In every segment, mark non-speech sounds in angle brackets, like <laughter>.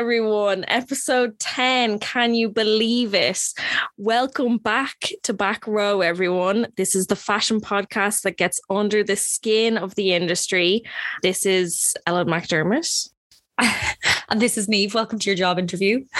everyone? Episode 10. Can you believe it? Welcome back to Back Row, everyone. This is the fashion podcast that gets under the skin of the industry. This is Ellen McDermott. <laughs> and this is Niamh. Welcome to your job interview. <laughs>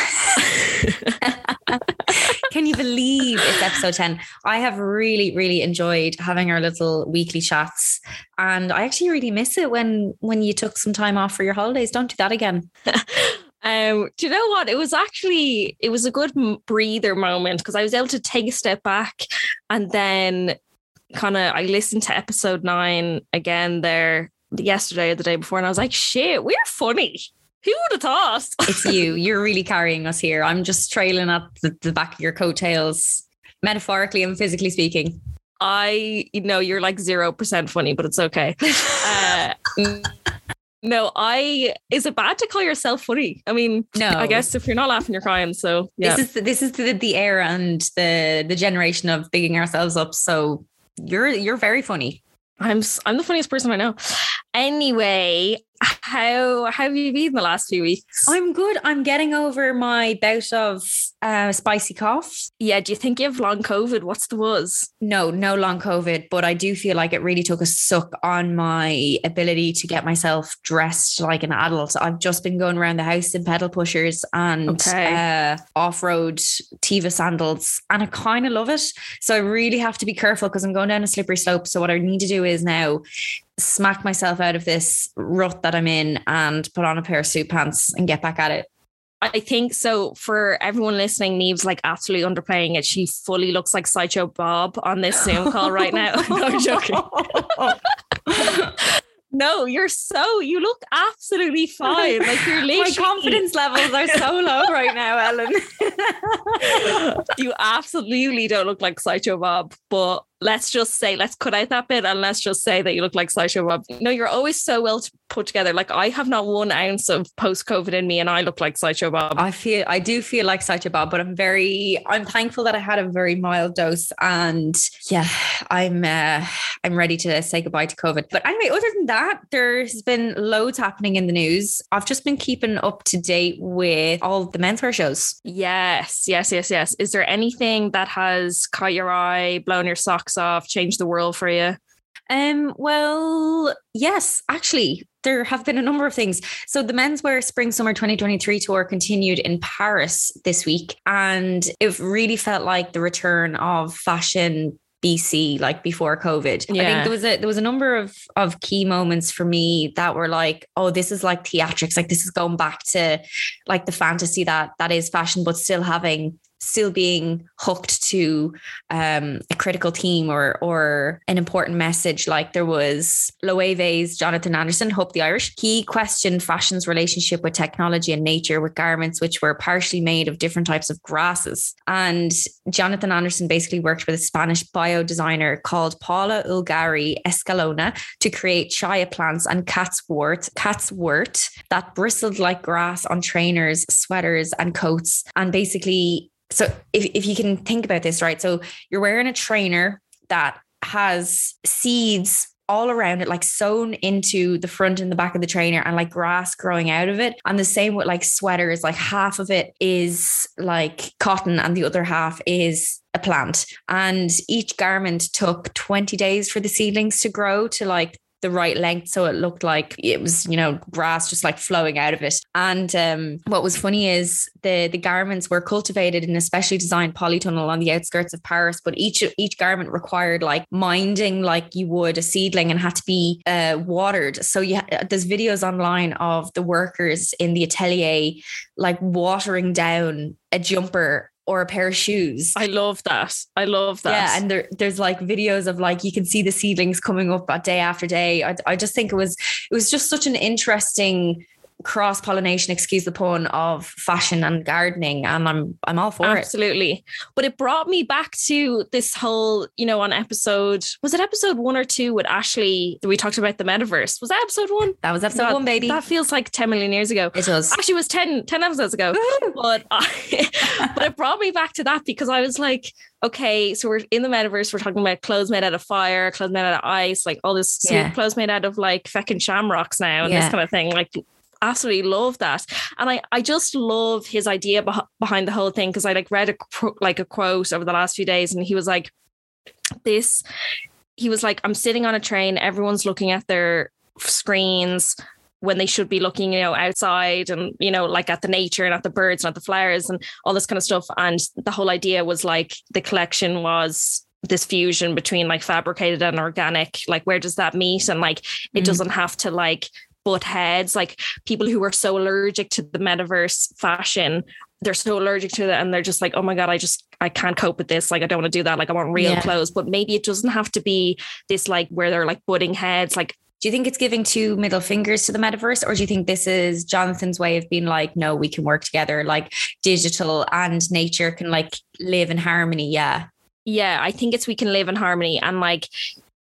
Can you believe it's episode 10? I have really, really enjoyed having our little weekly chats. And I actually really miss it when when you took some time off for your holidays. Don't do that again. <laughs> Um, do you know what? It was actually it was a good breather moment because I was able to take a step back and then kind of I listened to episode nine again there yesterday or the day before, and I was like, shit, we're funny. Who would have thought? it's you. <laughs> You're really carrying us here. I'm just trailing at the, the back of your coattails, metaphorically and physically speaking. I, you know, you're like 0% funny, but it's okay. <laughs> uh, no, I, is it bad to call yourself funny? I mean, no, I guess if you're not laughing, you're crying. So yeah. this is, this is the, the era and the, the generation of bigging ourselves up. So you're, you're very funny. I'm I'm the funniest person I know. Anyway, how, how have you been the last few weeks? I'm good. I'm getting over my bout of uh, spicy cough. Yeah. Do you think you have long COVID? What's the was? No, no long COVID, but I do feel like it really took a suck on my ability to get myself dressed like an adult. I've just been going around the house in pedal pushers and okay. uh, off road Teva sandals, and I kind of love it. So I really have to be careful because I'm going down a slippery slope. So what I need to do is now smack myself out of this rut that I'm in and put on a pair of suit pants and get back at it. I think so. For everyone listening, Niamh's like absolutely underplaying it. She fully looks like Sideshow Bob on this Zoom call right now. <laughs> no, I'm joking. <laughs> no, you're so you look absolutely fine. Like you're <laughs> My confidence levels are so low right now, Ellen. you absolutely don't look like Sideshow Bob, but let's just say, let's cut out that bit and let's just say that you look like Sideshow Bob. No, you're always so well put together. Like I have not one ounce of post COVID in me and I look like Sideshow Bob. I feel, I do feel like Sideshow Bob, but I'm very, I'm thankful that I had a very mild dose and yeah, I'm, uh, I'm ready to say goodbye to COVID. But anyway, other than that, there's been loads happening in the news. I've just been keeping up to date with all the menswear shows. Yes, yes, yes, yes. Is there anything that has caught your eye, blown your socks off, changed the world for you? Um, well, yes, actually, there have been a number of things. So the menswear spring summer 2023 tour continued in Paris this week and it really felt like the return of fashion BC, like before COVID. Yeah. I think there was a there was a number of of key moments for me that were like, oh, this is like theatrics, like this is going back to like the fantasy that that is fashion, but still having still being hooked to um, a critical theme or or an important message. Like there was Loewe's Jonathan Anderson, Hope the Irish. He questioned fashion's relationship with technology and nature with garments which were partially made of different types of grasses. And Jonathan Anderson basically worked with a Spanish bio designer called Paula Ulargui Escalona to create chia plants and cat's wort, cat's wort that bristled like grass on trainers, sweaters, and coats. And basically so if, if you can think about this, right? So you're wearing a trainer that has seeds all around it, like sewn into the front and the back of the trainer and like grass growing out of it. And the same with like sweaters, like half of it is like cotton and the other half is a plant. And each garment took 20 days for the seedlings to grow to like the right length so it looked like it was you know grass just like flowing out of it. And um, what was funny is the the garments were cultivated in a specially designed polytunnel on the outskirts of Paris but each each garment required like minding like you would a seedling and had to be uh, watered. So yeah there's videos online of the workers in the atelier like watering down a jumper or a pair of shoes. I love that. I love that. Yeah, and there, there's like videos of like you can see the seedlings coming up day after day. I, I just think it was it was just such an interesting cross pollination, excuse the pun, of fashion and gardening, and I'm I'm all for Absolutely. it. Absolutely, but it brought me back to this whole, you know, on episode was it episode one or two with Ashley? We talked about the metaverse. Was that episode one? That was episode one, baby. That feels like ten million years ago. It was. Actually, it was 10, 10 episodes ago. but I, <laughs> but it brought me back to that because I was like, okay, so we're in the metaverse. We're talking about clothes made out of fire, clothes made out of ice, like all this yeah. clothes made out of like feckin' shamrocks now and yeah. this kind of thing. Like absolutely love that. And I, I just love his idea beh- behind the whole thing because I like read a like a quote over the last few days, and he was like, "This." He was like, "I'm sitting on a train. Everyone's looking at their screens." when they should be looking, you know, outside and, you know, like at the nature and at the birds and at the flowers and all this kind of stuff. And the whole idea was like the collection was this fusion between like fabricated and organic. Like, where does that meet? And like, it mm. doesn't have to like butt heads. Like, people who are so allergic to the metaverse fashion they're so allergic to it and they're just like oh my god i just i can't cope with this like i don't want to do that like i want real yeah. clothes but maybe it doesn't have to be this like where they're like butting heads like do you think it's giving two middle fingers to the metaverse, or do you think this is Jonathan's way of being like, no, we can work together, like digital and nature can like live in harmony? Yeah. Yeah, I think it's we can live in harmony and like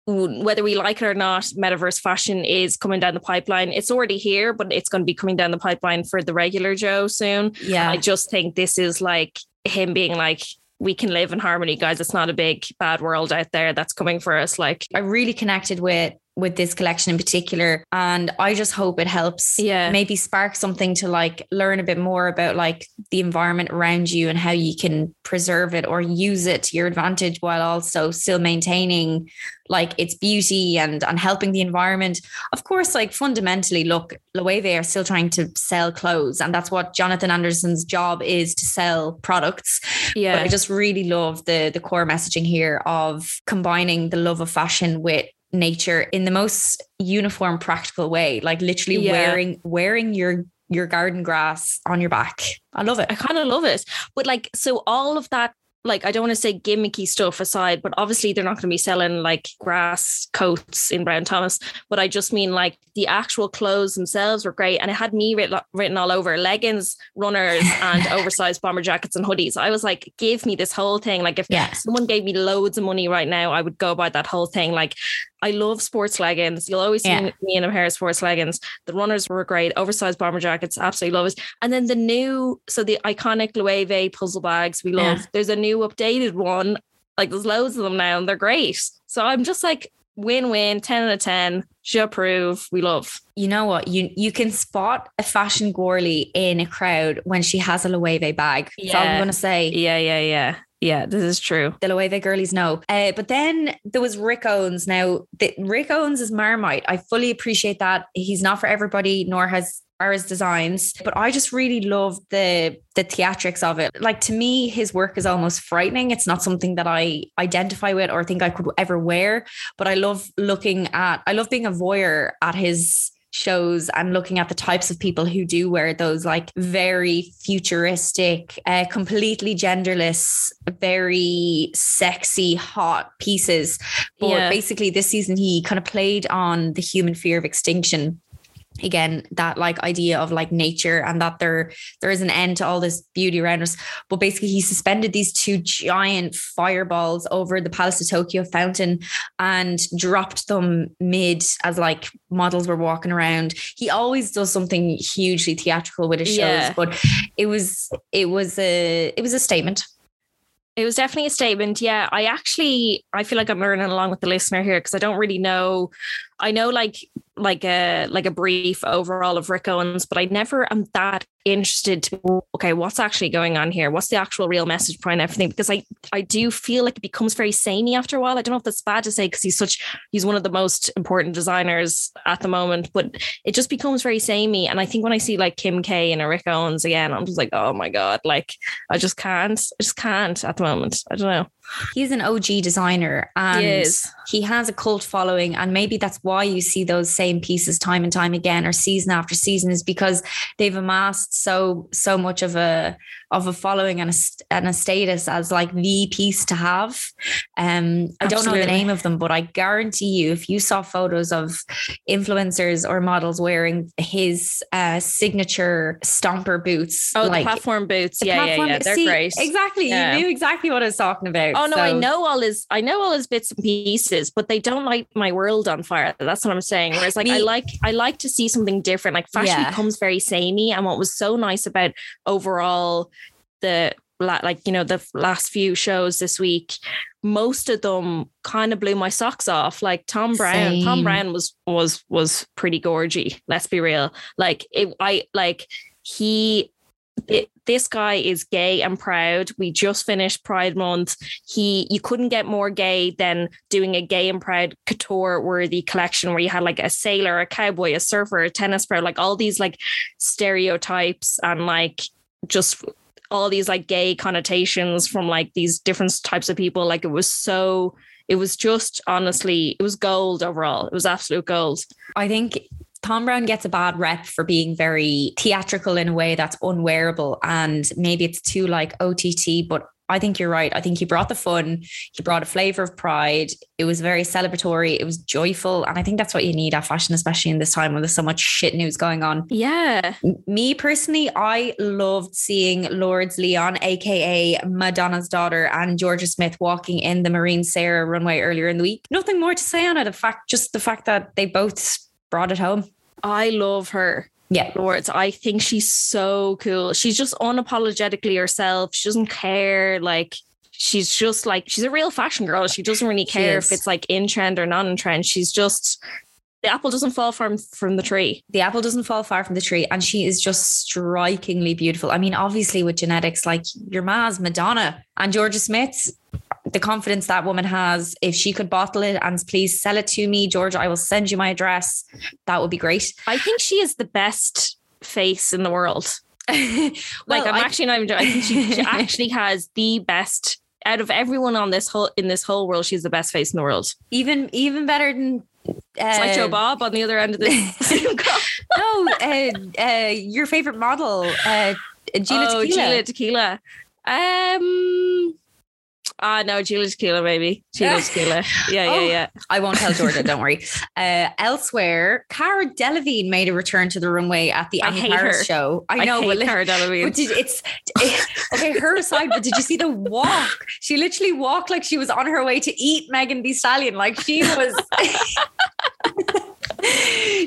whether we like it or not, metaverse fashion is coming down the pipeline. It's already here, but it's going to be coming down the pipeline for the regular Joe soon. Yeah. I just think this is like him being like, we can live in harmony, guys. It's not a big bad world out there that's coming for us. Like I really connected with with this collection in particular. And I just hope it helps yeah. maybe spark something to like learn a bit more about like the environment around you and how you can preserve it or use it to your advantage while also still maintaining like its beauty and and helping the environment. Of course, like fundamentally, look, Loewe are still trying to sell clothes, and that's what Jonathan Anderson's job is to sell products. Yeah, but I just really love the the core messaging here of combining the love of fashion with nature in the most uniform practical way like literally yeah. wearing wearing your your garden grass on your back i love it i kind of love it but like so all of that like I don't want to say gimmicky stuff aside, but obviously they're not going to be selling like grass coats in Brown Thomas. But I just mean like the actual clothes themselves were great, and it had me written, written all over leggings, runners, <laughs> and oversized bomber jackets and hoodies. I was like, give me this whole thing. Like if yeah. someone gave me loads of money right now, I would go buy that whole thing. Like I love sports leggings. You'll always see yeah. me in a pair of sports leggings. The runners were great. Oversized bomber jackets, absolutely love it. And then the new, so the iconic Loewe puzzle bags we love. Yeah. There's a new updated one. Like there's loads of them now and they're great. So I'm just like win-win, 10 out of 10. She approve. We love. You know what? You you can spot a fashion girly in a crowd when she has a Loewe bag. That's yeah. all I'm gonna say. Yeah, yeah, yeah. Yeah, this is true. The Loewe girlies know. Uh, but then there was Rick Owens. Now, the, Rick Owens is Marmite. I fully appreciate that. He's not for everybody, nor has are his designs. But I just really love the the theatrics of it. Like to me, his work is almost frightening. It's not something that I identify with or think I could ever wear. But I love looking at. I love being a voyeur at his shows and looking at the types of people who do wear those like very futuristic, uh, completely genderless, very sexy, hot pieces. But yeah. basically, this season he kind of played on the human fear of extinction again that like idea of like nature and that there there is an end to all this beauty around us but basically he suspended these two giant fireballs over the palace of tokyo fountain and dropped them mid as like models were walking around he always does something hugely theatrical with his shows yeah. but it was it was a it was a statement it was definitely a statement. Yeah, I actually I feel like I'm learning along with the listener here because I don't really know. I know like like a like a brief overall of Rick Owens, but I never am that interested to okay, what's actually going on here? What's the actual real message behind everything? Because I I do feel like it becomes very samey after a while. I don't know if that's bad to say because he's such he's one of the most important designers at the moment, but it just becomes very samey. And I think when I see like Kim K and a Rick Owens again, I'm just like, oh my god, like I just can't, I just can't at the moment. I don't know. He's an OG designer and he, he, has a cult following. And maybe that's why you see those same pieces time and time again or season after season is because they've amassed so so much of a of a following and a, and a status as like the piece to have. Um, I don't know the name of them, but I guarantee you, if you saw photos of influencers or models wearing his uh, signature stomper boots, oh, like, the platform boots, the yeah, platform, yeah, yeah, they're see, great. Exactly, yeah. you knew exactly what I was talking about. Oh no, so. I know all his, I know all his bits and pieces, but they don't light my world on fire. That's what I'm saying. Whereas, like, Me, I like, I like to see something different. Like, fashion yeah. becomes very samey, and what was so nice about overall the like you know the last few shows this week most of them kind of blew my socks off. Like Thom Browne, Thom Same. Browne was was was pretty gorgy. Let's be real. Like it, I like he. It, this guy is gay and proud. We just finished Pride Month. He, you couldn't get more gay than doing a gay and proud couture worthy collection where you had like a sailor, a cowboy, a surfer, a tennis pro, like all these like stereotypes and like just all these like gay connotations from like these different types of people. Like it was so, it was just honestly, it was gold overall. It was absolute gold. I think Thom Browne gets a bad rep for being very theatrical in a way that's unwearable. And maybe it's too like OTT, but I think you're right. I think he brought the fun, he brought a flavor of pride. It was very celebratory, it was joyful. And I think that's what you need at fashion, especially in this time when there's so much shit news going on. Yeah. Me personally, I loved seeing Lourdes Leon, aka Madonna's daughter, and Georgia Smith walking in the Marine Serre runway earlier in the week. Nothing more to say on it. The fact, just the fact that they both brought it home. I love her. Yeah. Lourdes. I think she's so cool. She's just unapologetically herself. She doesn't care. Like she's just like she's a real fashion girl. She doesn't really care if it's like in trend or not in trend. She's just the apple doesn't fall from from the tree. The apple doesn't fall far from the tree, and she is just strikingly beautiful. I mean, obviously, with genetics, like your ma's Madonna and Georgia Smith, the confidence that woman has, if she could bottle it and please sell it to me, Georgia, I will send you my address. That would be great. I think she is the best face in the world. <laughs> like, Like I'm I- actually not even. I think she, she <laughs> actually has the best out of everyone on this whole in this whole world. She's the best face in the world. even even better than. Like Joe uh, Bob on the other end of this. <laughs> no, uh, uh, your favorite model, uh, Gila oh, Tequila. Gila Tequila. Um. Ah, no, Gila Tequila, maybe. <laughs> Gila Tequila. Yeah, yeah, Oh. yeah. I won't tell Georgia, don't worry. <laughs> Uh, elsewhere, Cara Delevingne made a return to the runway at the I Annie Paris her. show. I know, hate but, Cara Delevingne. but did, it's <laughs> okay. Her aside, but did you see the walk? She literally walked like she was on her way to eat Megan Thee Stallion. Like she was.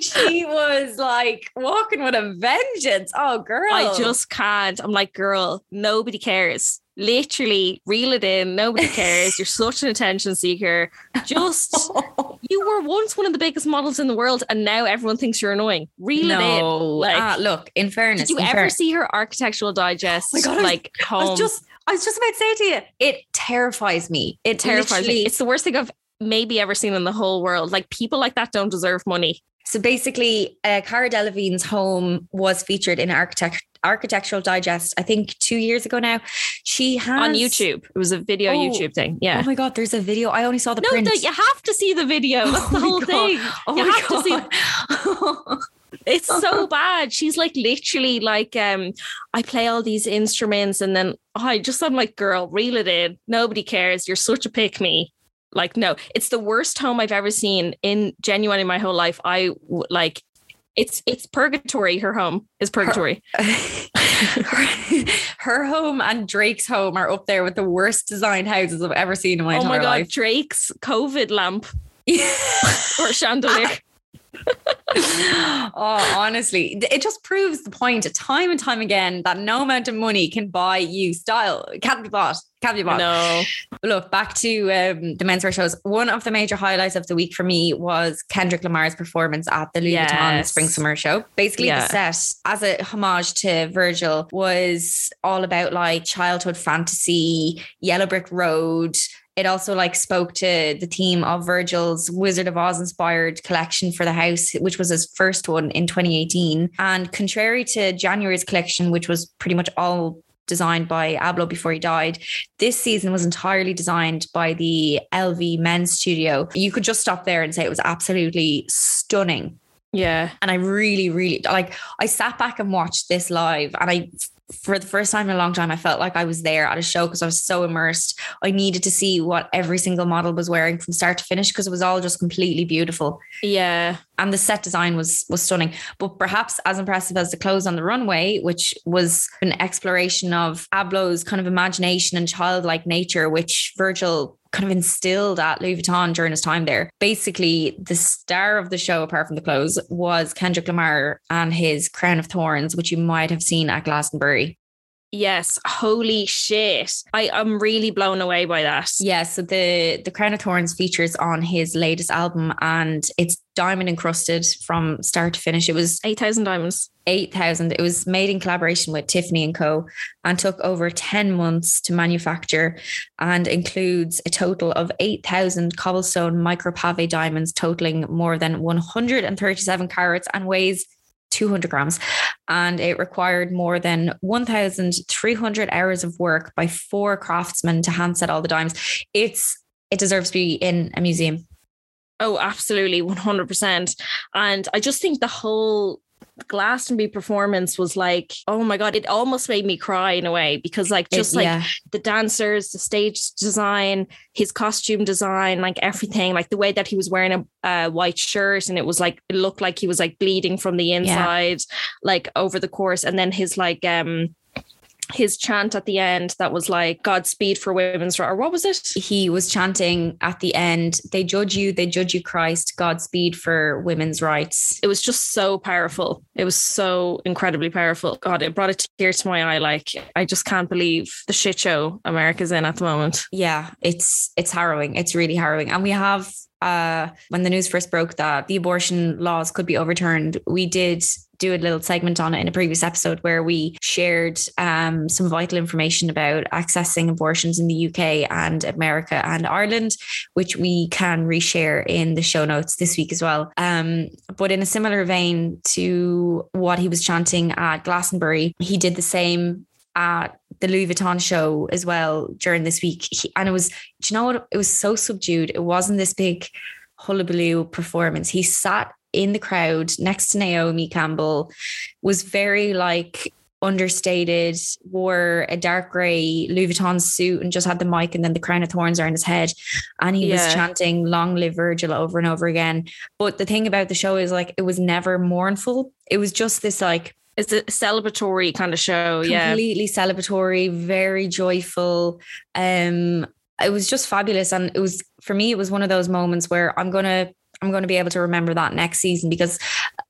she was like walking with a vengeance. Oh, girl! I just can't. I'm like, girl, nobody cares. Literally, reel it in. Nobody <laughs> cares. You're such an attention seeker. Just, <laughs> you were once one of the biggest models in the world, and now everyone thinks you're annoying. Reel it in. Like, ah, look, in fairness, Did you ever fairness- see her architectural digest? Oh my God, I was- like I was just I was just about to say to you, it terrifies me. It terrifies me. It's the worst thing I've maybe ever seen in the whole world. Like people like that don't deserve money. So basically, uh, Cara Delevingne's home was featured in Architect Architectural Digest. I think two years ago now. She has on YouTube. It was a video Oh. YouTube thing. Yeah. Oh my god, there's a video. I only saw the no, print. no, you have to see the video. <laughs> That's Oh the whole God. thing. oh you my have to see- <laughs> It's so <laughs> bad. She's like literally like, um, I play all these instruments and then oh, I just I'm like, girl, reel it in. Nobody cares. You're such a pick me. Like, no, it's the worst home I've ever seen in genuine in my whole life. i like it's it's purgatory. Her home is purgatory. <laughs> her home and Drake's home are up there with the worst designed houses I've ever seen in my entire life. oh my god, life. Drake's COVID lamp <laughs> or chandelier. <laughs> <laughs> oh, honestly, it just proves the point time and time again that no amount of money can buy you style. Can't be bought. Can't be bought. no. Look, back to um, the menswear shows. One of the major highlights of the week for me was Kendrick Lamar's performance at the Louis Vuitton Spring Summer Show. Basically, Yeah. the set, as a homage to Virgil, was all about like childhood fantasy, Yellow Brick Road. It also like spoke to the theme of Virgil's Wizard of Oz inspired collection for the house, which was his first one in 2018. And contrary to January's collection, which was pretty much all designed by Abloh before he died, this season was entirely designed by the LV Men's Studio. You could just stop there and say it was absolutely stunning. Yeah. And I really, really like, I sat back and watched this live and I, for the first time in a long time, I felt like I was there at a show because I was so immersed. I needed to see what every single model was wearing from start to finish because it was all just completely beautiful Yeah. and the set design was was stunning but perhaps as impressive as the clothes on the runway which was an exploration of Abloh's kind of imagination and childlike nature which Virgil kind of instilled at Louis Vuitton during his time there. Basically the star of the show apart from the clothes was Kendrick Lamar and his crown of thorns which you might have seen at Glastonbury Yes, holy shit. I am really blown away by that. Yeah, so the the Crown of Thorns features on his latest album and it's diamond encrusted from start to finish. It was 8,000 diamonds. 8,000. It was made in collaboration with Tiffany and Co and took over 10 months to manufacture and includes a total of 8,000 cobblestone micropave diamonds totaling more than 137 carats and weighs 200 grams. And it required more than 1,300 hours of work by four craftsmen to hand set all the dimes. It's it deserves to be in a museum. Oh, absolutely, 100%. And I just think the whole Glastonbury performance was like, oh my god, it almost made me cry in a way because like just it, like yeah. the dancers, the stage design, his costume design, like everything, like the way that he was wearing a, a white shirt and it was like it looked like he was like bleeding from the inside, yeah. like over the course, and then his like um his chant at the end that was like Godspeed for women's right or what was it? He was chanting at the end, they judge you, they judge you Christ, Godspeed for women's rights. It was just so powerful. It was so incredibly powerful. God, it brought a tear to my eye. Like I just can't believe the shit show America's in at the moment. Yeah, it's it's harrowing. It's really harrowing. And we have uh, when the news first broke that the abortion laws could be overturned, we did do a little segment on it in a previous episode where we shared um, some vital information about accessing abortions in the UK and America and Ireland, which we can reshare in the show notes this week as well. Um, but in a similar vein to what he was chanting at Glastonbury, he did the same at the Louis Vuitton show as well during this week. He, and it was, do you know what? It was so subdued. It wasn't this big hullabaloo performance. He sat in the crowd next to Naomi Campbell, was very like understated, wore a dark grey Louis Vuitton suit and just had the mic and then the crown of thorns around his head. And he yeah. was chanting Long Live Virgil over and over again. But the thing about the show is like it was never mournful. It was just this like it's a celebratory kind of show. Completely yeah. Completely celebratory, very joyful. Um, it was just fabulous. And it was for me, it was one of those moments where I'm gonna I'm going to be able to remember that next season because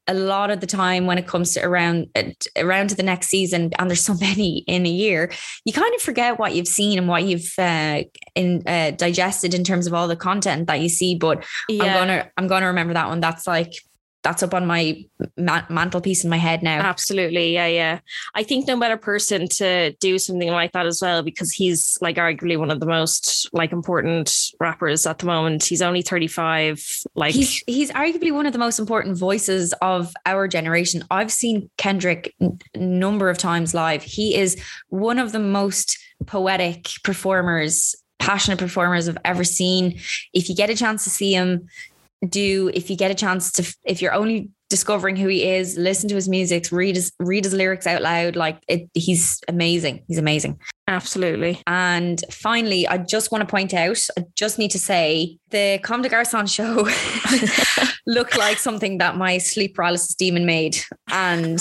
a lot of the time when it comes to around around to the next season and there's so <laughs> many in a year you kind of forget what you've seen and what you've uh, in, uh, digested in terms of all the content that you see but yeah. I'm going to I'm going to remember that one that's like that's up on my ma- mantelpiece in my head now. Absolutely. Yeah. Yeah. I think no better person to do something like that as well, because he's like arguably one of the most like important rappers at the moment. He's only 35. Like he's, he's arguably one of the most important voices of our generation. I've seen Kendrick a number of times live. He is one of the most poetic performers passionate performers I've ever seen. If you get a chance to see him, do if you get a chance to if you're only discovering who he is listen to his music read his read his lyrics out loud like it he's amazing. He's amazing. Absolutely. And finally i just want to point out i just need to say the Comme des Garçons show <laughs> <laughs> looked like something that my sleep paralysis demon made. And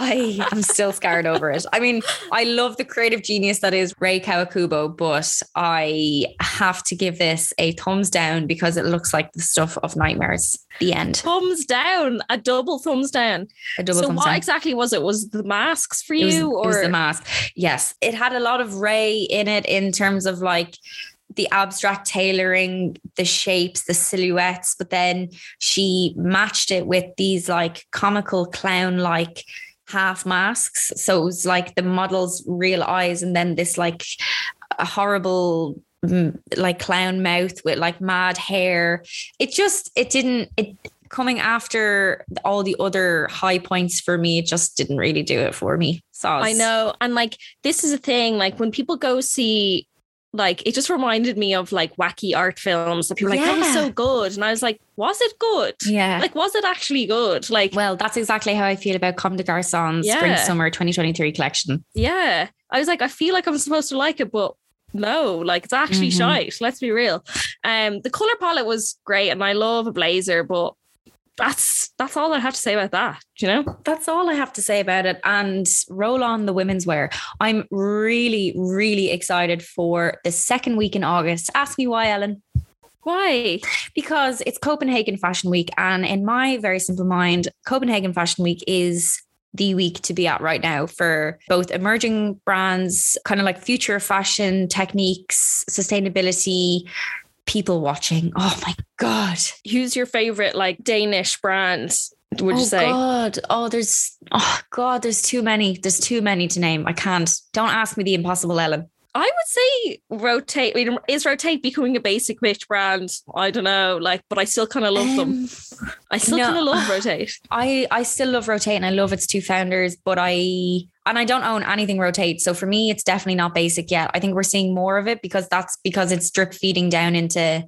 I am still scared over it. I mean, I love the creative genius that is Rei Kawakubo, but I have to give this a thumbs down because it looks like the stuff of nightmares. The end. Thumbs down, a double thumbs down. A double so thumbs what down. exactly was it? Was the masks for it was, you, or it was the mask? Yes, it had a lot of Rei in it in terms of like the abstract tailoring, the shapes, the silhouettes, but then she matched it with these like comical clown like half masks. So it was like the model's real eyes and then this like a horrible mm, like clown mouth with like mad hair. It just it didn't it coming after all the other high points for me, it just didn't really do it for me. So I know. And like this is a thing, like when people go see like it just reminded me of like wacky art films that people yeah. like that was so good. And I was like was it good? Yeah. Like was it actually good? Like well that's exactly how I feel about Comme des Garçons yeah. spring summer 2023 collection. Yeah. I was like I feel like I'm supposed to like it but no like it's actually mm-hmm. shite let's be real. Um the color palette was great and I love a blazer but that's that's all I have to say about that. you know? That's all I have to say about it. And roll on the women's wear. I'm really, really excited for the second week in August. Ask me why, Ellen. Why? Because it's Copenhagen Fashion Week. And in my very simple mind, Copenhagen Fashion Week is the week to be at right now for both emerging brands, kind of like future fashion techniques, sustainability, people watching. Oh my God. Who's your favorite like Danish brand? Would oh you say? God. Oh, there's oh God, there's too many. There's too many to name. I can't. Don't ask me the impossible, Ellen. I would say rotate. I mean, is rotate becoming a basic bitch brand? I don't know, like, but I still kind of love um, them. I still no, kind of love <sighs> rotate. I I still love rotate, and I love its two founders, but I and I don't own anything rotate. So for me, it's definitely not basic yet. I think we're seeing more of it because that's because it's drip feeding down into.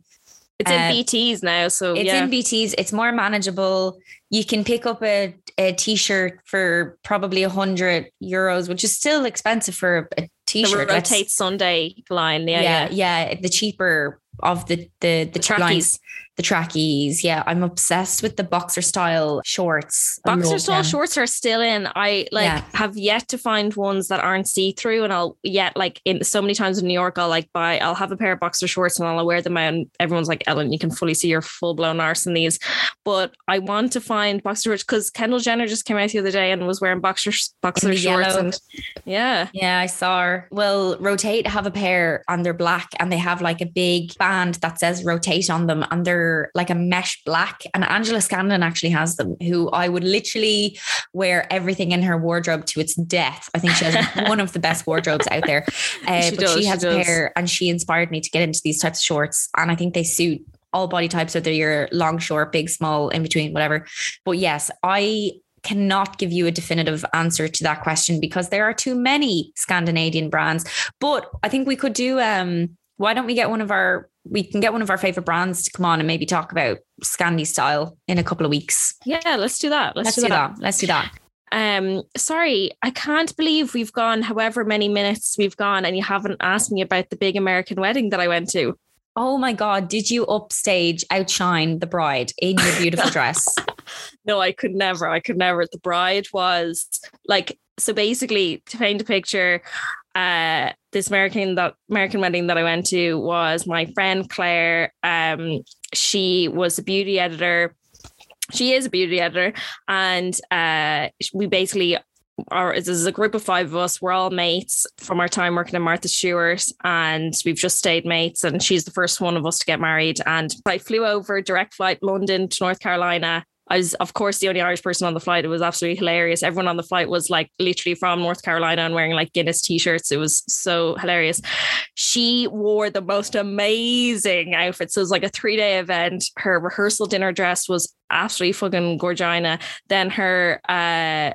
It's uh, in BTs now, so it's yeah. in BTs. It's more manageable. You can pick up a, a t-shirt for probably a hundred euros, which is still expensive for a t-shirt. The rotate Sunday line, yeah, yeah, yeah, yeah. The cheaper of the the the, the trackies. Lines the trackies. Yeah, I'm obsessed with the boxer style shorts. Boxer style them. shorts are still in. I like yeah. have yet to find ones that aren't see through, and I'll yet like in so many times in New York, I'll like buy. I'll have a pair of boxer shorts and I'll wear them out, and everyone's like, "Ellen, you can fully see your full blown arse in these." But I want to find boxer shorts because Kendall Jenner just came out the other day and was wearing boxer boxer shorts. Yellow. And yeah, yeah, I saw her. Well, Rotate have a pair and they're black, and they have like a big band that says Rotate on them, and they're like a mesh black. And Angela Scanlon actually has them, who I would literally wear everything in her wardrobe to its death. I think she has <laughs> one of the best wardrobes out there. Uh, she but does, she has she a pair and she inspired me to get into these types of shorts. And I think they suit all body types, whether you're long, short, big, small, in between, whatever. But yes, I cannot give you a definitive answer to that question because there are too many Scandinavian brands. But I think we could do um why don't we get one of our we can get one of our favorite brands to come on and maybe talk about Scandi style in a couple of weeks. Yeah, let's do that. Let's, let's do, do that. that. Let's do that. Um, sorry, I can't believe we've gone however many minutes we've gone and you haven't asked me about the big American wedding that I went to. Oh my God, did you upstage, outshine the bride in your beautiful <laughs> dress? no, I could never. I could never. The bride was like, so basically, to paint a picture, uh, this American that American wedding that I went to was my friend Claire. Um, she was a beauty editor. She is a beauty editor, and uh, we basically are. This is a group of five of us. We're all mates from our time working at Martha Stewart, and we've just stayed mates. And she's the first one of us to get married. And I flew over direct flight London to North Carolina I was, of course, the only Irish person on the flight. It was absolutely hilarious. Everyone on the flight was like literally from North Carolina and wearing like Guinness t shirts. It was so hilarious. She wore the most amazing outfits. So it was like a three day event. Her rehearsal dinner dress was absolutely fucking gorgina. Then her, uh,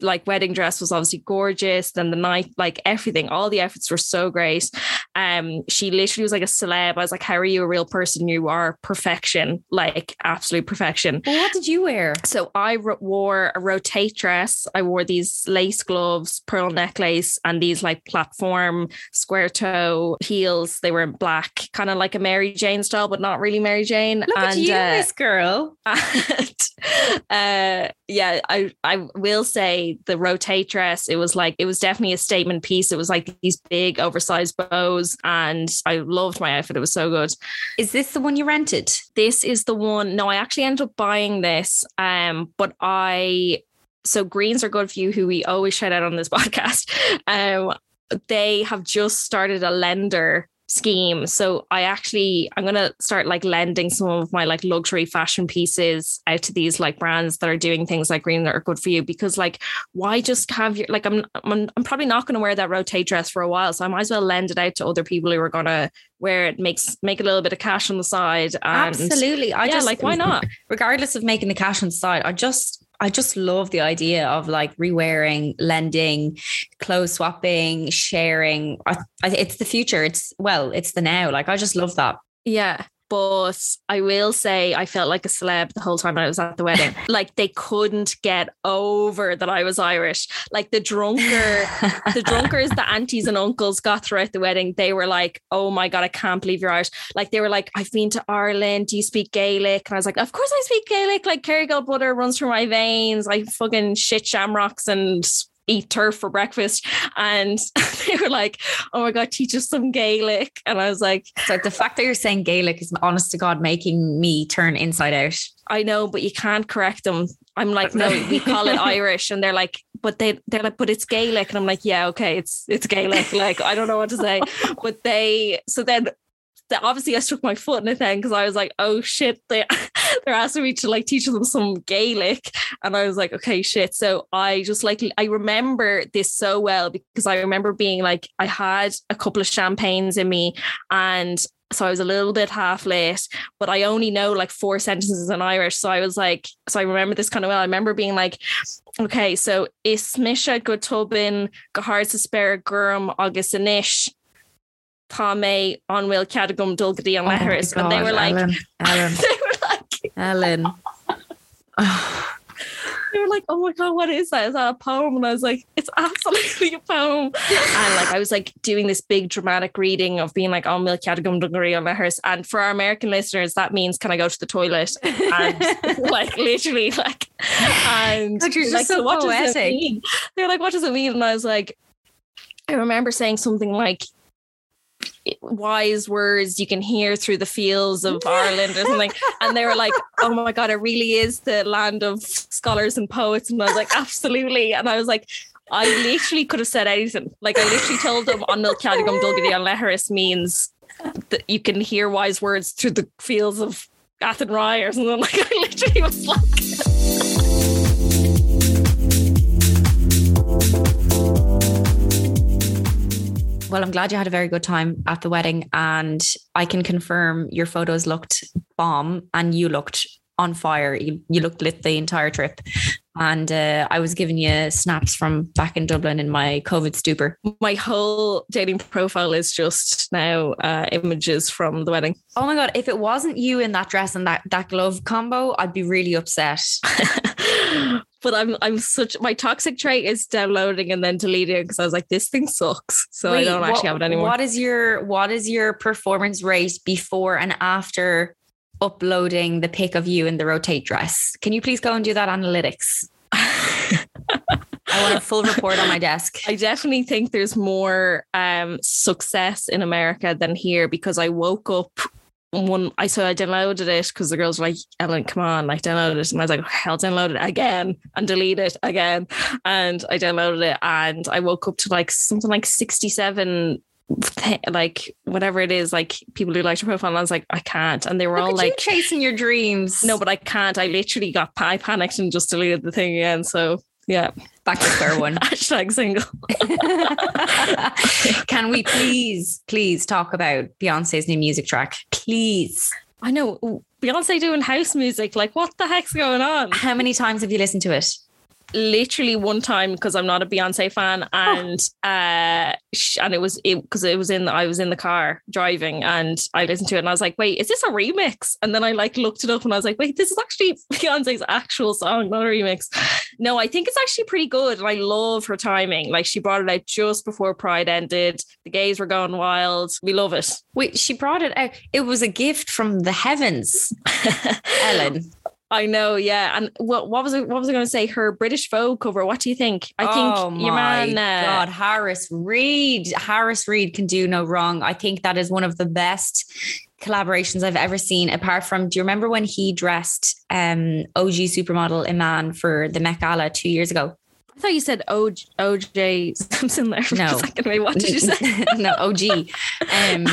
like wedding dress was obviously gorgeous. Then the night, like everything, all the outfits were so great. Um, she literally was like a celeb. I was like, "How are you a real person? You are perfection, like absolute perfection." Well, what did you wear? So I wore a rotate dress. I wore these lace gloves, pearl necklace, and these like platform square toe heels. They were in black, kind of like a Mary Jane style, but not really Mary Jane. Look and, at you, uh, this girl. <laughs> And, uh, yeah, I I will say the rotate dress, it was like it was definitely a statement piece. It was like these big oversized bows, and I loved my outfit. It was so good. Is this the one you rented? This is the one. No, I actually ended up buying this. Um, but I so greens are good for you, who we always shout out on this <laughs> podcast. Um, they have just started a lender scheme. So I actually I'm gonna start like lending some of my like luxury fashion pieces out to these like brands that are doing things like green that are good for you because like why just have your like I'm I'm, I'm probably not gonna wear that rotate dress for a while. So I might as well lend it out to other people who are gonna wear it, makes make a little bit of cash on the side. And Absolutely. I yeah, just like why not? <laughs> Regardless of making the cash on the side, I just I just love the idea of like rewearing, lending, clothes swapping, sharing. I, I, it's the future. It's well, it's the now. Like I just love that. Yeah. But I will say I felt like a celeb the whole time I was at the wedding. <laughs> like they couldn't get over that I was Irish. Like the drunker, the <laughs> drunkers, the aunties and uncles got throughout the wedding. They were like, "Oh my god, I can't believe you're Irish!" Like they were like, "I've been to Ireland. Do you speak Gaelic?" And I was like, "Of course I speak Gaelic. Like Kerrygold butter runs through my veins. I fucking shit shamrocks and eat turf for breakfast. And <laughs> they were like, oh my God, teach us some Gaelic. And I was like, So the fact that you're saying Gaelic is honest to God making me turn inside out. I know, but you can't correct them. I'm like, no, <laughs> we call it Irish. And they're like, but they they're like, but it's Gaelic. And I'm like, yeah, okay, it's it's Gaelic. Like, I don't know what to say. But they so then obviously I struck my foot in it then because I was like, oh shit, they <laughs> they're asking me to like teach them some Gaelic. And I was like, okay, shit. So I just like I remember this so well because I remember being like, I had a couple of champagnes in me and so I was a little bit half late, but I only know like four sentences in Irish. So I was like, so I remember this kind of well. I remember being like, okay, so is Ismisha Gotobin Gahar Spare Gurum August Anish Tá mé anhfuil ceadagum dulgadí an oh leharris, but they were like, Ellen, <laughs> Ellen, they were like, Ellen. they were like, oh my god, what is that? Is that a poem? And I was like, it's absolutely a poem. and like I was like doing this big dramatic reading of being like, oh milk cadagum dungaree on leharris. And for our American listeners, that means can I go to the toilet? And <laughs> like literally like and God, you're just like, so what does it mean? They're like, what does it mean? And I was like, I remember saying something like wise words you can hear through the fields of <laughs> Ireland or something. And they were like, oh my God, it really is the land of scholars and poets. And I was like, absolutely. And I was like, I literally could have said anything. Like I literally told them on Milk Cadigum Dulgady on Leharis means that you can hear wise words through the fields of Athenry or something. <laughs> Like I literally was like Well, I'm glad you had a very good time at the wedding, and I can confirm your photos looked bomb, and you looked on fire. You, you looked lit the entire trip, and uh, I was giving you snaps from back in Dublin in my COVID stupor. my whole dating profile is just now uh, images from the wedding. Oh my god! If it wasn't you in that dress and that that glove combo, I'd be really upset. <laughs> but I'm I'm such my toxic trait is downloading and then deleting because I was like this thing sucks, so I don't actually what- have it anymore. What is your what is your performance rate before and after uploading the pic of you in the rotate dress? Can you please go and do that analytics? I want a full report on my desk. <laughs> I definitely think there's more um, success in America than here because I woke up one. I so I downloaded it because the girls were like, "Ellen, come on, like download it," and I was like, okay, "I'll download it again and delete it again," and I downloaded it and I woke up to like something like sixty-seven. Like whatever it is, like people who like your profile, and I was like, I can't, and they were Look all like, chasing your dreams. no, but I can't. I literally got I panicked and just deleted the thing again. So yeah, back to square one. <laughs> hashtag single. <laughs> Can we please, please talk about Beyonce's new music track? Please. I know Beyonce doing house music. Like, what the heck's going on? How many times have you listened to it? Literally one time because I'm not a Beyonce fan, and uh, and it was it because it was in I was in the car driving, and I listened to it, and I was like, wait, is this a remix? And then I like looked it up, and I was like, wait, this is actually <laughs> Beyonce's actual song, not a remix. No, I think it's actually pretty good, and I love her timing. Like, she brought it out just before Pride ended. The gays were going wild. We love it. Wait, she brought it out. It was a gift from the heavens, <laughs> Ellen. I know, yeah. And what what was it? What was I going to say? Her British Vogue cover. What do you think? I oh think your my man. Uh, God, Harris Reed. Harris Reed can do no wrong. I think that is one of the best collaborations I've ever seen. Apart from, do you remember when he dressed um, OG supermodel Iman for the Met Gala two years ago? I thought you said OJ, OJ Simpson there <laughs> for No. a second. What did you <laughs> say? no, OG. Um,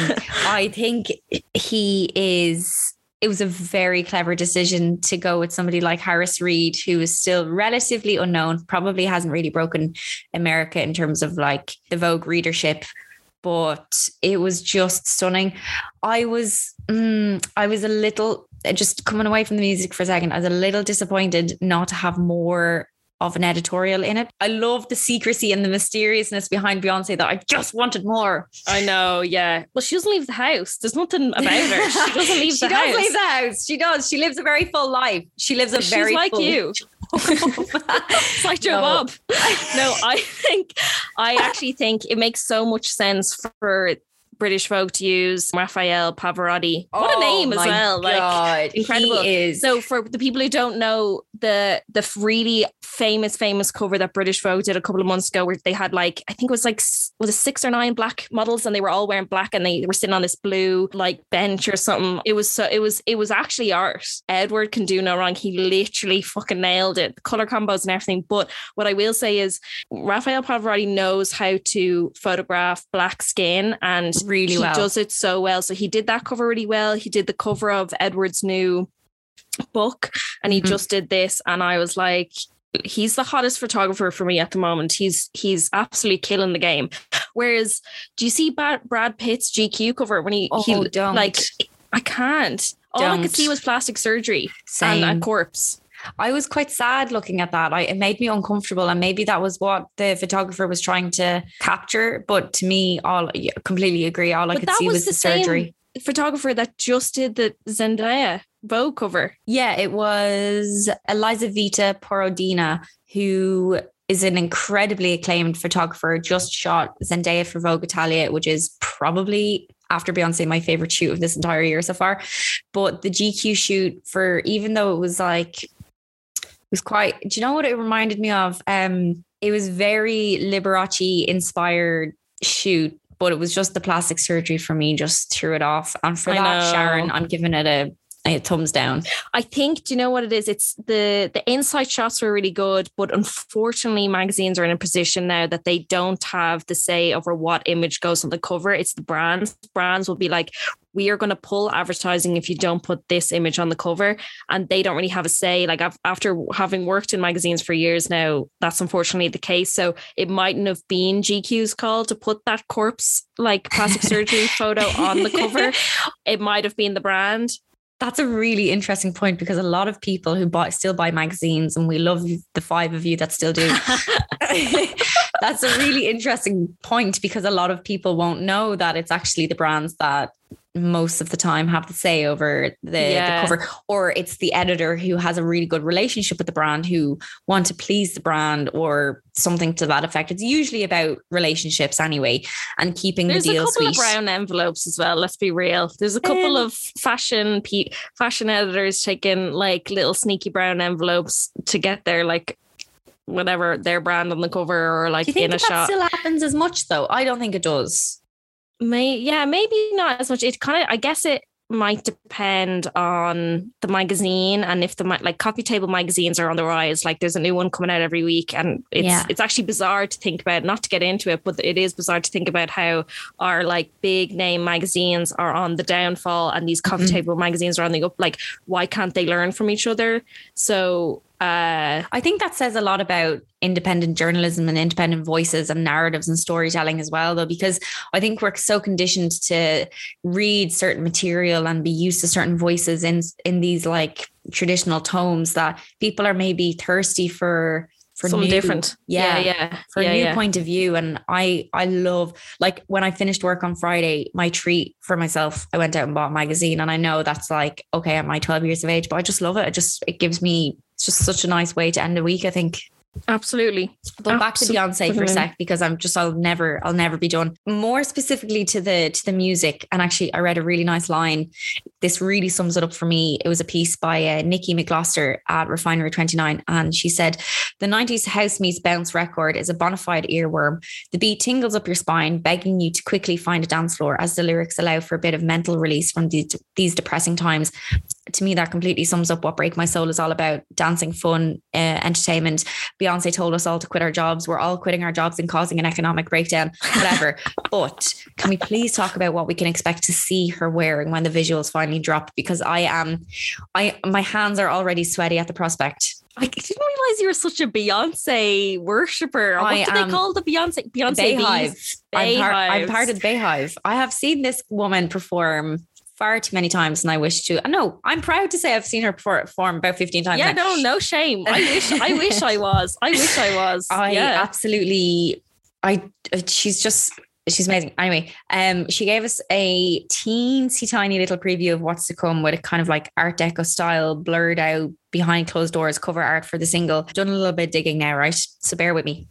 I think he is. It was a very clever decision to go with somebody like Harris Reed, who is still relatively unknown, probably hasn't really broken America in terms of like the Vogue readership, but it was just stunning. I was, mm, I was a little just coming away from the music for a second. I was a little disappointed not to have more of an editorial in it. I love the secrecy and the mysteriousness behind Beyonce that I just wanted more. I know, yeah. Well, she doesn't leave the house. There's nothing about her. She <laughs> doesn't leave she the does house. leave the house. She does. She lives a very full life. She lives a She's very like full- you. <laughs> It's like Joe No. Bob. <laughs> No, I think I actually think it makes so much sense for British Vogue to use Rafael Pavarotti. What Oh a name as well! Like God, incredible. He is so for the people who don't know the the really famous famous cover that British Vogue did a couple of months ago, where they had like I think it was like was it six or nine black models, and they were all wearing black, and they were sitting on this blue like bench or something. It was so it was it was actually art. Edward can do no wrong. He literally fucking nailed it. The color combos and everything. But what I will say is Rafael Pavarotti knows how to photograph black skin and really he well. does it so well. So he did that cover really well. He did the cover of Edward's new book and he Mhm. just did this and I was like he's the hottest photographer for me at the moment. He's he's absolutely killing the game. Whereas do you see Brad, Pitt's GQ cover when he Oh, he don't. like I can't. All I could see was plastic surgery Same. and a corpse. I was quite sad looking at that. I, it made me uncomfortable, and maybe that was what the photographer was trying to capture. But to me, all yeah, completely agree. All I But could see was was, the the surgery. photographer that just did the Zendaya Vogue cover. Yeah, it was Elizaveta Porodina, who is an incredibly acclaimed photographer, just shot Zendaya for Vogue Italia, which is probably after Beyonce my favorite shoot of this entire year so far. But the GQ shoot for even though it was like was quite do you know what it reminded me of? Um it was very Liberace inspired shoot, but it was just the plastic surgery for me just threw it off. And for I that, know. Sharon, I'm giving it a, a thumbs down. I think, do you know what it is? It's the the inside shots were really good, but unfortunately, magazines are in a position now that they don't have the say over what image goes on the cover. It's the brands. Brands will be like, we are going to pull advertising if you don't put this image on the cover, and they don't really have a say. Like I've, after having worked in magazines for years now, that's unfortunately the case. So it mightn't have been GQ's call to put that corpse like plastic surgery <laughs> photo on the cover. It might have been the brand. That's a really interesting point because a lot of people who buy still buy magazines, and we love the five of you that still do. <laughs> That's a really interesting point because a lot of people won't know that it's actually the brands that most of the time have the say over the, Yeah. the cover, or it's the editor who has a really good relationship with the brand who want to please the brand or something to that effect. It's usually about relationships anyway and keeping There's the a deal couple sweet. of brown envelopes as well. Let's be real. There's a couple Um, of fashion pe- fashion editors taking like little sneaky brown envelopes to get their like whatever their brand on the cover or like Do you think in a that, that shot. still happens as much though? I don't think it does. May yeah, maybe not as much. It kind of I guess it might depend on the magazine and if the like coffee table magazines are on the rise like there's a new one coming out every week and it's Yeah. it's actually bizarre to think about not to get into it but it is bizarre to think about how our like big name magazines are on the downfall and these coffee Mhm. table magazines are on the up like why can't they learn from each other so uh I think that says a lot about independent journalism and independent voices and narratives and storytelling as well, though, because I think we're so conditioned to read certain material and be used to certain voices in in these like traditional tomes that people are maybe thirsty for for something new, different Yeah, yeah yeah for yeah, a new yeah. point of view. And I I love like when I finished work on Friday, my treat for myself, I went out and bought a magazine. And I know that's like, okay, am I 12 years of age? But I just love it. It just it gives me it's just such a nice way to end the week, I think. absolutely But back to Beyonce for a sec because I'm just I'll never I'll never be done. More specifically to the to the music, and actually I read a really nice line. This really sums it up for me. It was a piece by uh, Nikki McGloster at Refinery 29, and she said, "The 90s house meets bounce record is a bona fide earworm. The beat tingles up your spine, begging you to quickly find a dance floor as the lyrics allow for a bit of mental release from these, these depressing times." To me, that completely sums up what Break My Soul is all about: dancing, fun, uh, entertainment. Beyonce told us all to quit our jobs. We're all quitting our jobs and causing an economic breakdown, whatever. <laughs> but can we please talk about what we can expect to see her wearing when the visuals finally drop? Because I am, I my hands are already sweaty at the prospect. I didn't realize you were such a Beyonce worshipper. Or what I do they call the Beyonce Beyonce Beyhive. bees? I'm, part, I'm part of the Beyhive. I have seen this woman perform far too many times, and I wish to. No, I'm proud to say I've seen her perform about 15 times. Yeah, now. no, no shame. I wish I <laughs> wish I was. I wish I was. I yeah. absolutely, I uh, she's just she's amazing. Anyway, um, she gave us a teensy tiny little preview of what's to come with a kind of like Art Deco style, blurred out behind closed doors cover art for the single. Done a little bit of digging now, right? So bear with me.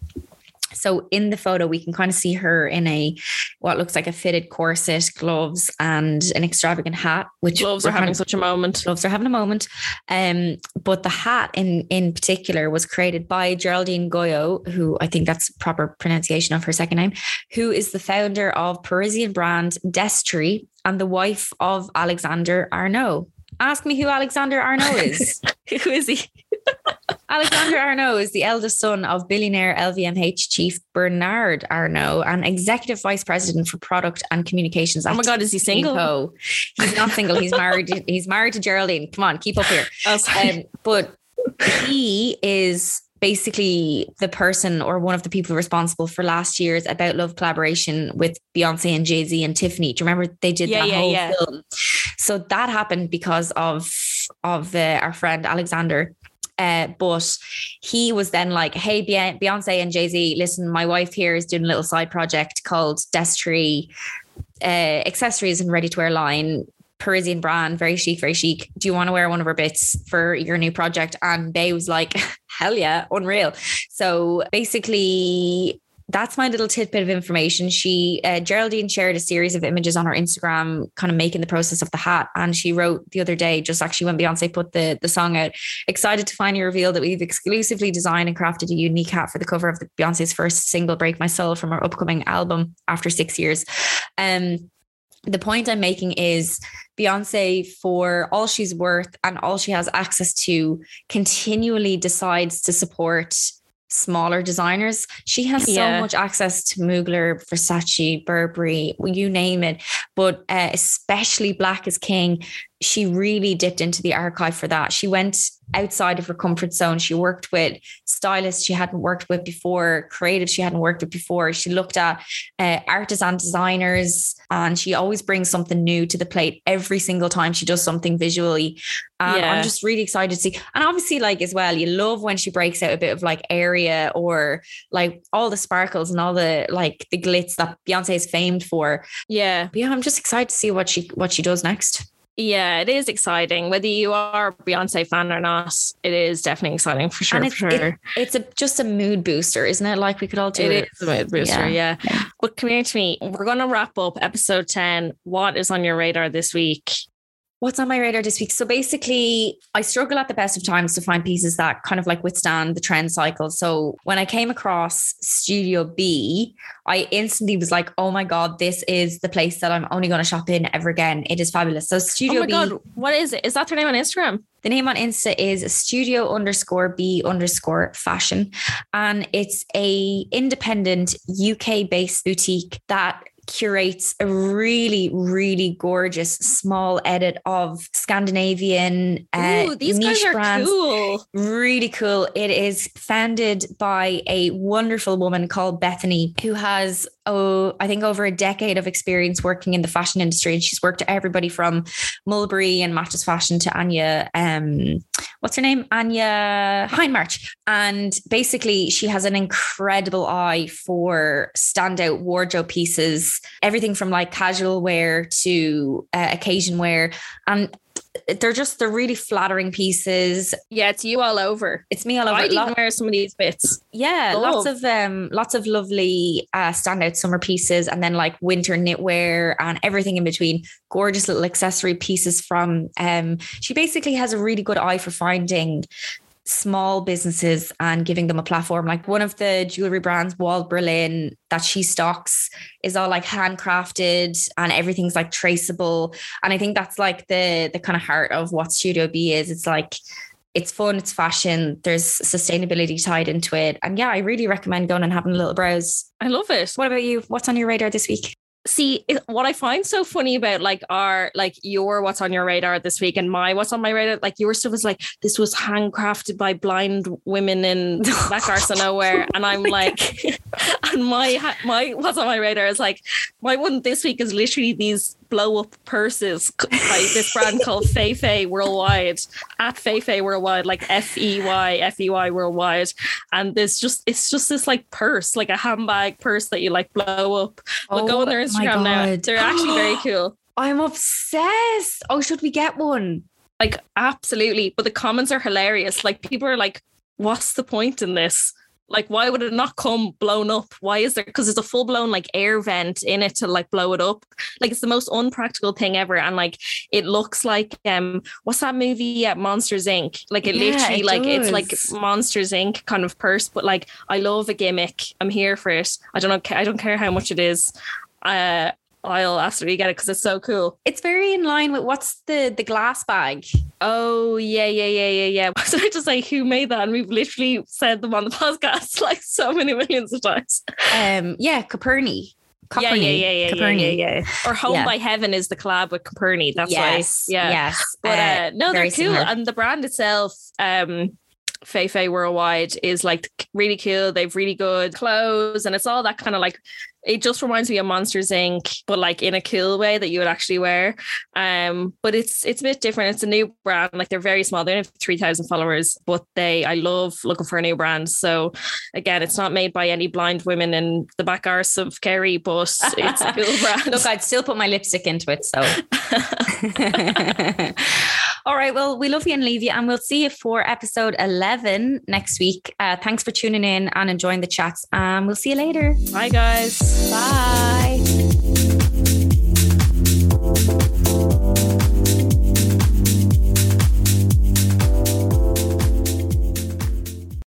So in the photo, we can kind of see her in a what looks like a fitted corset, gloves, and an extravagant hat. Which gloves are having of, such a moment. Gloves are having a moment. Um, but the hat in in particular was created by Geraldine Guyot, who I think that's proper pronunciation of her second name, who is the founder of Parisian brand Destree and the wife of Alexander Arnault. Ask me who Alexander Arnault is. <laughs> <laughs> who is he? Alexander Arnault is the eldest son of billionaire LVMH chief Bernard Arnault and executive vice president for product and communications. Oh my God, is he single? He's not single. He's married. he's married to Geraldine. Come on, keep up here. <laughs> Oh, um, but he is basically the person or one of the people responsible for last year's About Love collaboration with Beyonce and Jay Z and Tiffany. Do you remember they did yeah, that yeah, whole yeah. film? So that happened because of of uh, our friend Alexander. Uh, but he was then like, "Hey, Beyonce and Jay Z, listen, my wife here is doing a little side project called Destree uh, accessories and ready to wear line. Parisian brand, very chic, very chic. Do you want to wear one of her bits for your new project? And Bey was like, <laughs> hell yeah, unreal. So basically, that's my little tidbit of information. She, uh, Geraldine shared a series of images on her Instagram, kind of making the process of the hat. And she wrote the other day, just actually when Beyonce put the, the song out, excited to finally reveal that we've exclusively designed and crafted a unique hat for the cover of the Beyonce's first single, Break My Soul, from her upcoming album after six years. Um, the point I'm making is Beyonce, for all she's worth and all she has access to, continually decides to support smaller designers. She has so much access to Mugler, Versace, Burberry, you name it. But uh, especially Black is King, she really dipped into the archive for that. She went outside of her comfort zone. She worked with stylists she hadn't worked with before, creatives she hadn't worked with before. She looked at uh, artisan designers and she always brings something new to the plate every single time she does something visually. And yeah. I'm just really excited to see. And obviously, like as well, you love when she breaks out a bit of like area or like all the sparkles and all the like the glitz that Beyonce is famed for. Yeah. But yeah, I'm just excited to see what she what she does next. Yeah, it is exciting. Whether you are a Beyonce fan or not, it is definitely exciting for sure. It's, for sure. It, it's a just a mood booster, isn't it? Like we could all do it. It is a mood booster, yeah. yeah. But come here to me. We're going to wrap up episode 10. What is on your radar this week? What's on my radar this week? So basically, I struggle at the best of times to find pieces that kind of like withstand the trend cycle. So when I came across Studio B, I instantly was like, oh my God, this is the place that I'm only going to shop in ever again. It is fabulous. So Studio oh my B. God, what is it? Is that their name on Instagram? The name on Insta is studio underscore B underscore fashion. And it's a independent UK based boutique that curates a really, really gorgeous small edit of Scandinavian uh, Ooh, these niche guys are brands. Cool. Really cool. It is founded by a wonderful woman called Bethany, who has oh, I think over a decade of experience working in the fashion industry. And she's worked to everybody from Mulberry and Matches Fashion to Anya, um, what's her name? Anya Hindmarch. And basically, she has an incredible eye for standout wardrobe pieces, everything from like casual wear to uh, occasion wear. And they're just they're really flattering pieces. Yeah, it's you all over. It's me all over. I'd even wear some of these bits. Yeah, oh. lots of um, lots of lovely uh, standout summer pieces, and then like winter knitwear and everything in between. Gorgeous little accessory pieces from. Um, she basically has a really good eye for finding small businesses and giving them a platform. Like one of the jewelry brands, Wall Berlin, that she stocks is all like handcrafted and everything's like traceable. And I think that's like the the kind of heart of what Studio B is. It's like it's fun, it's fashion, there's sustainability tied into it. And yeah, I really recommend going and having a little browse. I love it. What about you? What's on your radar this week? See what I find so funny about like our like your what's on your radar this week and my what's on my radar like your stuff is like this was handcrafted by blind women in <laughs> back arse nowhere. And I'm <laughs> like <laughs> and my my what's on my radar is like my one this week is literally these blow up purses by this brand called FeyFey Worldwide at FeyFey Worldwide, like F E Y F E Y Worldwide. And there's just, it's just this like purse, like a handbag purse that you like blow up. But oh, go on their oh Instagram now. They're actually very <gasps> cool. I'm obsessed. Oh, should we get one? Like, absolutely. But the comments are hilarious. Like, people are like, what's the point in this? Like, why would it not come blown up? Why is there? Because there's a full blown like air vent in it to like blow it up. Like, it's the most unpractical thing ever. And like, it looks like um, what's that movie? Uh, Monsters Inc. Like, it Yeah, literally it like it's like. Monsters Inc. kind of purse. But like, I love a gimmick. I'm here for it. I don't know. I don't care how much it is. Uh, I'll absolutely get it because it's so cool. It's very in line with what's the the glass bag. Oh yeah, yeah, yeah, yeah, yeah. <laughs> So I just like who made that, and we've literally said them on the <laughs> podcast like so many millions of times. Um, yeah, Coperni. Yeah, yeah, yeah, yeah, yeah, Coperni. yeah, yeah. Or Home Yeah. by Heaven is the collab with Coperni. That's yes, why. Yeah. yes. But uh, no, they're cool, similar. and the brand itself, um, FeyFey Worldwide, is like really cool. They've really good clothes, and it's all that kind of like. It just reminds me of Monsters Inc., but like in a cool way that you would actually wear. Um, but it's it's a bit different. It's a new brand. Like they're very small. They only have three thousand followers, but they I love looking for a new brand. So again, it's not made by any blind women in the back arse of Kerry, but it's a <laughs> cool brand. Look, I'd still put my lipstick into it. So, <laughs> all right. Well, we love you and leave you, and we'll see you for episode 11 next week. Uh, thanks for tuning in and enjoying the chats. And we'll see you later. Bye guys. Bye.